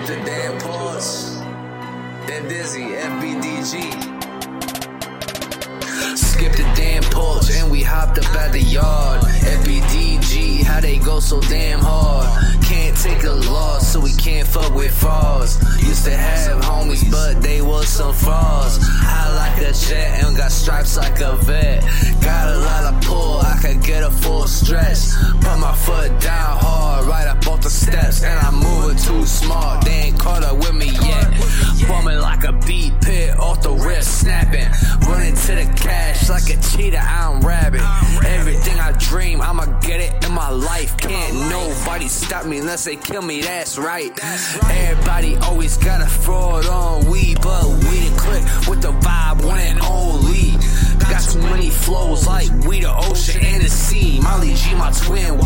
the damn pause. They're dizzy, FBDG. Skip the damn porch and we hopped up at the yard. FBDG, how they go so damn hard. Can't take a loss, so we can't fuck with frauds. Used to have homies, but they was some frauds. I like a jet and got stripes like a vet. Got a lot of pull, I could get a full stretch. Put my foot down hard, right up off the steps, and I'm moving too smart. They ain't caught up with me yet. Bumming like a beat pit off the wrist, snapping. Running to the cash like a cheetah, I'm rabbit. Everything I dream, I'ma get it in my life. Can't nobody stop me unless they kill me, that's right. Everybody always got a fraud on we, but we didn't click with the vibe when and only. Got too many flows like we the ocean and the sea. Molly G, my twin,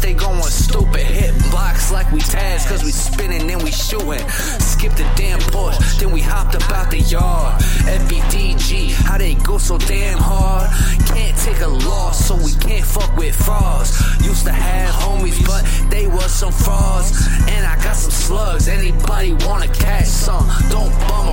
Stay going stupid. Hit blocks like we Taz, cause we spinning then we shooting. Skip the damn Porsche, then we hopped about the yard. FBDG, how they go so damn hard. Can't take a loss, so we can't fuck with frauds. Used to have homies, but they was some frauds. And I got some slugs, anybody wanna catch some? Don't bum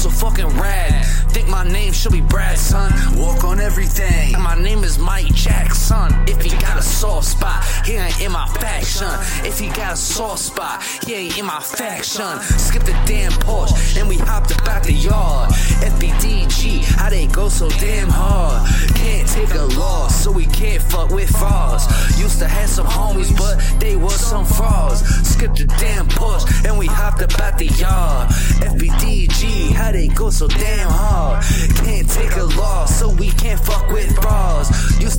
so fucking rad. Think my name should be Brad, son. Walk on everything. And my name is Mike Jackson. If he got a soft spot, he ain't in my faction. If he got a soft spot, he ain't in my faction. Skip the damn porch, and we hopped up out the yard. FBDG, how they go so damn hard. Can't take a loss, so we can't fuck with frauds. Used to have some homies, but they was some frauds. Skip the damn porch, and we hopped up out the yard. FBDG, how they go so damn hard. Can't take a loss, so we can't fuck with frauds.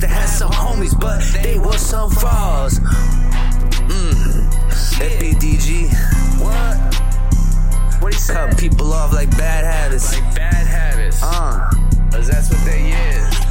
To have some homies, but they was some frauds. Mmm, FBDG. What? What he Cut people off like bad habits. Like bad habits. Uh, Cause that's what they is.